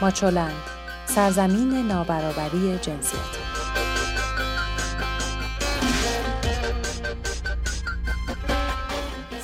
ماچولند. سرزمین نابرابری جنسیتی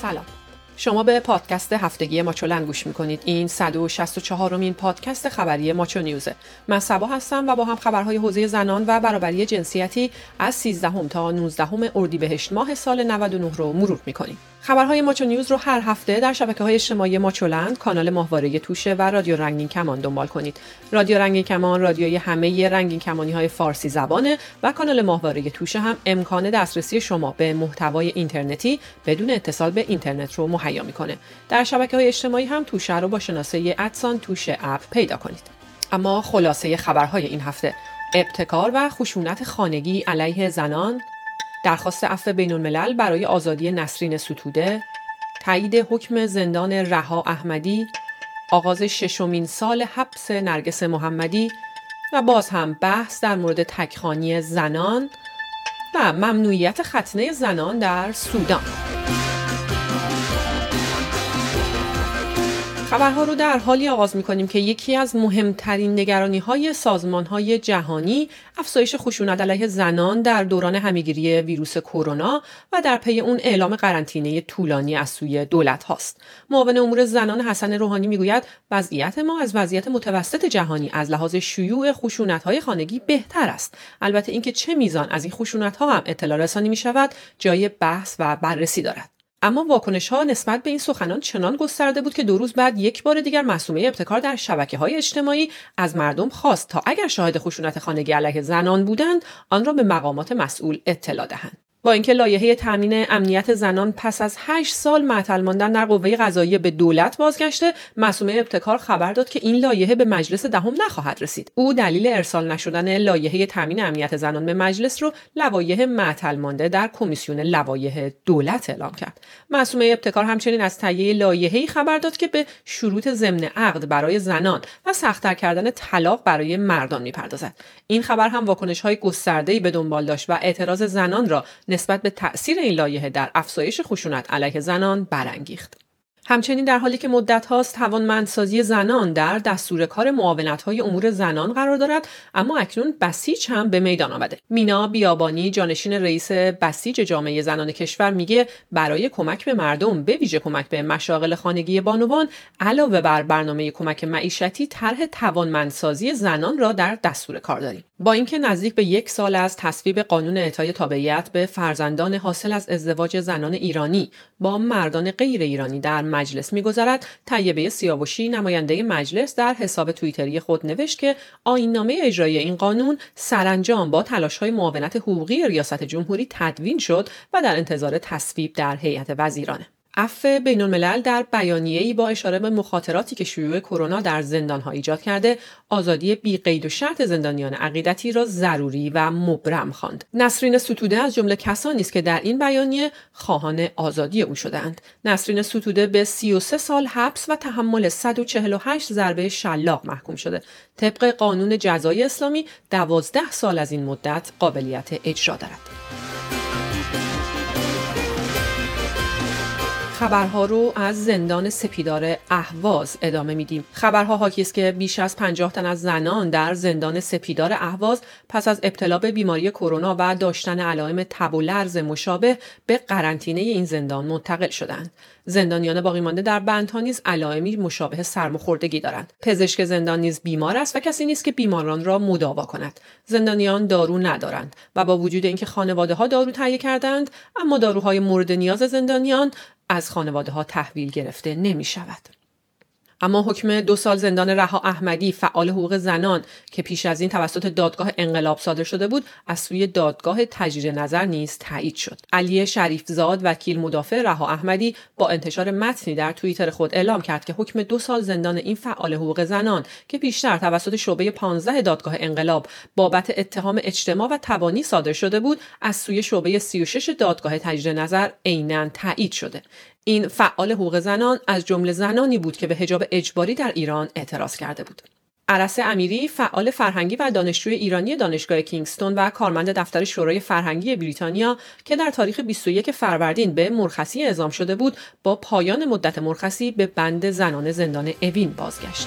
سلام. شما به پادکست هفتگی ماچولن گوش می‌کنید. این 164 امین پادکست خبری ماچو نیوزه. من سبا هستم و با هم خبرهای حوزه زنان و برابری جنسیتی از 13 تا 19 اردیبهشت ماه سال 99 رو مرور می‌کنیم. خبرهای ماچو نیوز رو هر هفته در شبکه های اجتماعی ماچولند کانال ماهواره توشه و رادیو رنگین کمان دنبال کنید. رادیو رنگین کمان رادیوی همه رنگین کمانی های فارسی زبانه و کانال ماهواره توشه هم امکان دسترسی شما به محتوای اینترنتی بدون اتصال به اینترنت رو مهیا می‌کنه در شبکه های اجتماعی هم توشه رو با شناسه ادسان توشه اپ پیدا کنید. اما خلاصه خبرهای این هفته ابتکار و خشونت خانگی علیه زنان درخواست عفو بین الملل برای آزادی نسرین ستوده تایید حکم زندان رها احمدی آغاز ششمین سال حبس نرگس محمدی و باز هم بحث در مورد تکخانی زنان و ممنوعیت ختنه زنان در سودان. خبرها رو در حالی آغاز می کنیم که یکی از مهمترین نگرانی های سازمان های جهانی افزایش خشونت علیه زنان در دوران همیگیری ویروس کرونا و در پی اون اعلام قرنطینه طولانی از سوی دولت هاست. معاون امور زنان حسن روحانی می‌گوید وضعیت ما از وضعیت متوسط جهانی از لحاظ شیوع خشونت های خانگی بهتر است. البته اینکه چه میزان از این خشونت ها هم اطلاع رسانی می شود جای بحث و بررسی دارد. اما واکنش ها نسبت به این سخنان چنان گسترده بود که دو روز بعد یک بار دیگر مسئومه ابتکار در شبکه های اجتماعی از مردم خواست تا اگر شاهد خشونت خانگی علیه زنان بودند آن را به مقامات مسئول اطلاع دهند. با اینکه لایحه تامین امنیت زنان پس از 8 سال معطل ماندن در قوه قضاییه به دولت بازگشته مسئومه ابتکار خبر داد که این لایحه به مجلس دهم نخواهد رسید. او دلیل ارسال نشدن لایحه تامین امنیت زنان به مجلس رو لوایح معطل مانده در کمیسیون لوایح دولت اعلام کرد. مسئومه ابتکار همچنین از تهیه لایحه‌ای خبر داد که به شروط ضمن عقد برای زنان و سختتر کردن طلاق برای مردان می‌پردازد. این خبر هم واکنش های گسترده‌ای به دنبال داشت و اعتراض زنان را نسبت به تأثیر این لایحه در افزایش خشونت علیه زنان برانگیخت. همچنین در حالی که مدت هاست توانمندسازی زنان در دستور کار معاونت های امور زنان قرار دارد اما اکنون بسیج هم به میدان آمده. مینا بیابانی جانشین رئیس بسیج جامعه زنان کشور میگه برای کمک به مردم به ویژه کمک به مشاغل خانگی بانوان علاوه بر برنامه کمک معیشتی طرح توانمندسازی زنان را در دستور کار داریم. با اینکه نزدیک به یک سال از تصویب قانون اعطای تابعیت به فرزندان حاصل از ازدواج زنان ایرانی با مردان غیر ایرانی در مجلس میگذرد طیبه سیاوشی نماینده مجلس در حساب توییتری خود نوشت که آیننامه اجرایی این قانون سرانجام با های معاونت حقوقی ریاست جمهوری تدوین شد و در انتظار تصویب در هیئت وزیرانه. عفو بین الملل در بیانیه‌ای با اشاره به مخاطراتی که شیوع کرونا در زندانها ایجاد کرده آزادی بی قید و شرط زندانیان عقیدتی را ضروری و مبرم خواند. نسرین ستوده از جمله کسانی است که در این بیانیه خواهان آزادی او شدند نسرین ستوده به 33 سال حبس و تحمل 148 ضربه شلاق محکوم شده. طبق قانون جزای اسلامی 12 سال از این مدت قابلیت اجرا دارد. خبرها رو از زندان سپیدار اهواز ادامه میدیم. خبرها حاکی است که بیش از 50 تن از زنان در زندان سپیدار اهواز پس از ابتلا به بیماری کرونا و داشتن علائم تب و لرز مشابه به قرنطینه این زندان منتقل شدند. زندانیان باقی مانده در بندها نیز علائمی مشابه سرماخوردگی دارند. پزشک زندان نیز بیمار است و کسی نیست که بیماران را مداوا کند. زندانیان دارو ندارند و با وجود اینکه خانواده ها دارو تهیه کردند اما داروهای مورد نیاز زندانیان از خانواده ها تحویل گرفته نمی شود. اما حکم دو سال زندان رها احمدی فعال حقوق زنان که پیش از این توسط دادگاه انقلاب صادر شده بود از سوی دادگاه تجدید نظر نیز تایید شد. علی شریفزاد وکیل مدافع رها احمدی با انتشار متنی در توییتر خود اعلام کرد که حکم دو سال زندان این فعال حقوق زنان که پیشتر توسط شعبه 15 دادگاه انقلاب بابت اتهام اجتماع و تبانی صادر شده بود از سوی شعبه 36 دادگاه تجدید نظر عینا تایید شده. این فعال حقوق زنان از جمله زنانی بود که به حجاب اجباری در ایران اعتراض کرده بود. عرصه امیری فعال فرهنگی و دانشجوی ایرانی دانشگاه کینگستون و کارمند دفتر شورای فرهنگی بریتانیا که در تاریخ 21 فروردین به مرخصی اعزام شده بود با پایان مدت مرخصی به بند زنان زندان اوین بازگشت.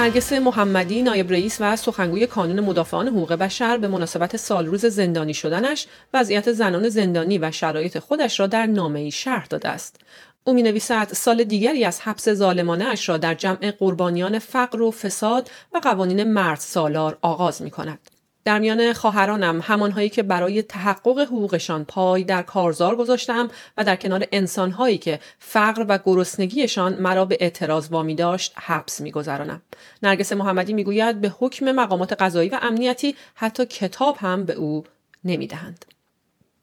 نرگس محمدی نایب رئیس و سخنگوی کانون مدافعان حقوق بشر به مناسبت سالروز زندانی شدنش وضعیت زنان زندانی و شرایط خودش را در نامه‌ای شرح داده است. او می نویسد سال دیگری از حبس ظالمانه اش را در جمع قربانیان فقر و فساد و قوانین مرد سالار آغاز می کند. در میان خواهرانم همانهایی که برای تحقق حقوقشان پای در کارزار گذاشتم و در کنار انسانهایی که فقر و گرسنگیشان مرا به اعتراض وامی داشت حبس میگذرانم. نرگس محمدی می‌گوید به حکم مقامات قضایی و امنیتی حتی کتاب هم به او نمی‌دهند.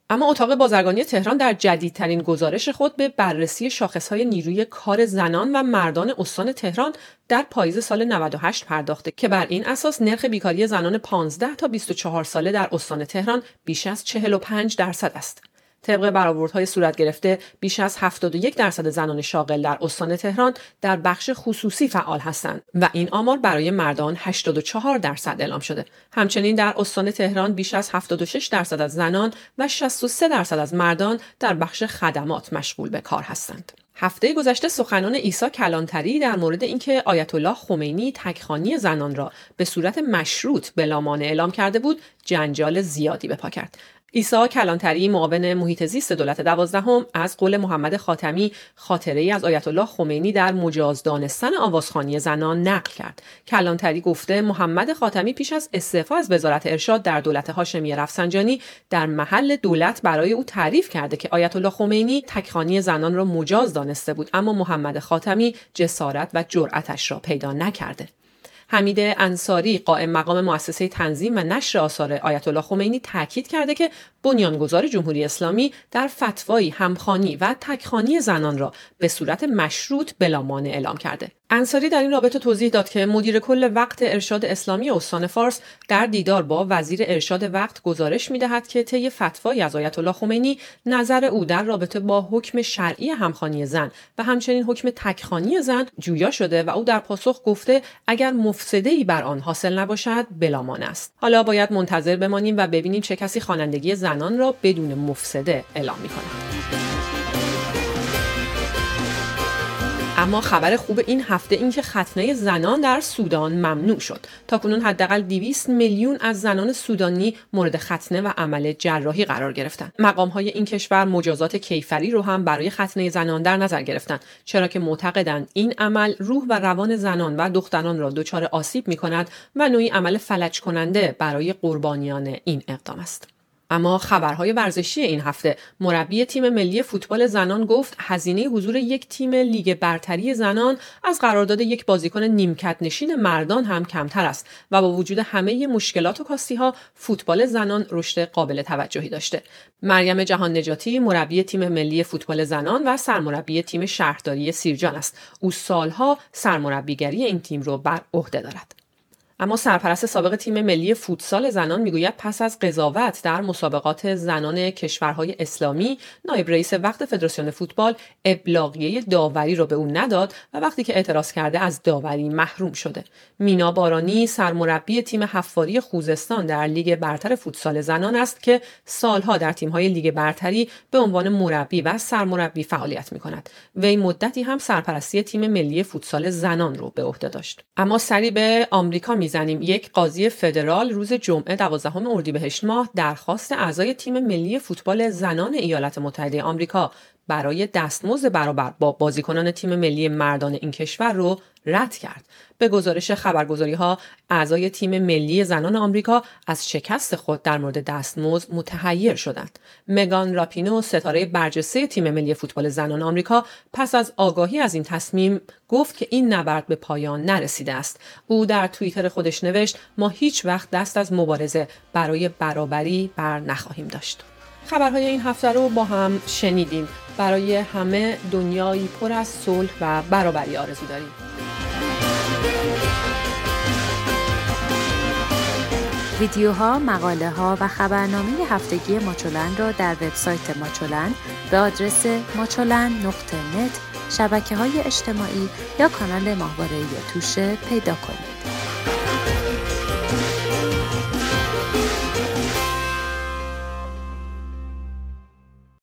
اما اتاق بازرگانی تهران در جدیدترین گزارش خود به بررسی شاخصهای نیروی کار زنان و مردان استان تهران در پاییز سال 98 پرداخته که بر این اساس نرخ بیکاری زنان 15 تا 24 ساله در استان تهران بیش از 45 درصد است. طبق برآوردهای صورت گرفته بیش از 71 درصد زنان شاغل در استان تهران در بخش خصوصی فعال هستند و این آمار برای مردان 84 درصد اعلام شده. همچنین در استان تهران بیش از 76 درصد از زنان و 63 درصد از مردان در بخش خدمات مشغول به کار هستند. هفته گذشته سخنان عیسی کلانتری در مورد اینکه آیت الله خمینی تکخانی زنان را به صورت مشروط بلامانه اعلام کرده بود جنجال زیادی به پا کرد. عیسی کلانتری معاون محیط زیست دولت دوازدهم از قول محمد خاتمی خاطره از آیت الله خمینی در مجاز دانستن آوازخانی زنان نقل کرد. کلانتری گفته محمد خاتمی پیش از استعفا از وزارت ارشاد در دولت هاشمی رفسنجانی در محل دولت برای او تعریف کرده که آیت الله خمینی تکخانی زنان را مجاز دانسته بود اما محمد خاتمی جسارت و جرأتش را پیدا نکرده. حمید انصاری قائم مقام مؤسسه تنظیم و نشر آثار آیت الله خمینی تاکید کرده که بنیانگذار جمهوری اسلامی در فتوایی همخانی و تکخانی زنان را به صورت مشروط بلامانع اعلام کرده. انصاری در این رابطه توضیح داد که مدیر کل وقت ارشاد اسلامی استان فارس در دیدار با وزیر ارشاد وقت گزارش می دهد که طی فتوای از آیت الله خمینی نظر او در رابطه با حکم شرعی همخانی زن و همچنین حکم تکخانی زن جویا شده و او در پاسخ گفته اگر مفسده ای بر آن حاصل نباشد بلامان است حالا باید منتظر بمانیم و ببینیم چه کسی خوانندگی زنان را بدون مفسده اعلام می کند. اما خبر خوب این هفته این که ختنه زنان در سودان ممنوع شد. تا کنون حداقل 200 میلیون از زنان سودانی مورد ختنه و عمل جراحی قرار گرفتند. مقام های این کشور مجازات کیفری رو هم برای ختنه زنان در نظر گرفتند. چرا که معتقدند این عمل روح و روان زنان و دختران را دچار آسیب می کند و نوعی عمل فلج کننده برای قربانیان این اقدام است. اما خبرهای ورزشی این هفته. مربی تیم ملی فوتبال زنان گفت هزینه حضور یک تیم لیگ برتری زنان از قرارداد یک بازیکن نیمکت نشین مردان هم کمتر است و با وجود همه مشکلات و کاستی ها فوتبال زنان رشد قابل توجهی داشته. مریم جهان نجاتی مربی تیم ملی فوتبال زنان و سرمربی تیم شهرداری سیرجان است. او سالها سرمربیگری این تیم را بر عهده دارد. اما سرپرست سابق تیم ملی فوتسال زنان می‌گوید پس از قضاوت در مسابقات زنان کشورهای اسلامی نایب رئیس وقت فدراسیون فوتبال ابلاغیه داوری را به او نداد و وقتی که اعتراض کرده از داوری محروم شده. مینا بارانی سرمربی تیم حفاری خوزستان در لیگ برتر فوتسال زنان است که سالها در تیمهای لیگ برتری به عنوان مربی و سرمربی فعالیت می کند وی مدتی هم سرپرستی تیم ملی فوتسال زنان رو به عهده داشت. اما سری به آمریکا می‌زنیم. یک قاضی فدرال روز جمعه 12 اردیبهشت ماه درخواست اعضای تیم ملی فوتبال زنان ایالات متحده آمریکا برای دستمزد برابر با بازیکنان تیم ملی مردان این کشور رو رد کرد. به گزارش خبرگزاری ها اعضای تیم ملی زنان آمریکا از شکست خود در مورد دستمزد متحیر شدند. مگان راپینو ستاره برجسته تیم ملی فوتبال زنان آمریکا پس از آگاهی از این تصمیم گفت که این نبرد به پایان نرسیده است. او در توییتر خودش نوشت ما هیچ وقت دست از مبارزه برای برابری بر نخواهیم داشت. خبرهای این هفته رو با هم شنیدیم برای همه دنیایی پر از صلح و برابری آرزو داریم ویدیوها، مقاله ها و خبرنامه هفتگی ماچولن را در وبسایت ماچولن به آدرس ماچولن نقطه نت شبکه های اجتماعی یا کانال ماهواره توشه پیدا کنید.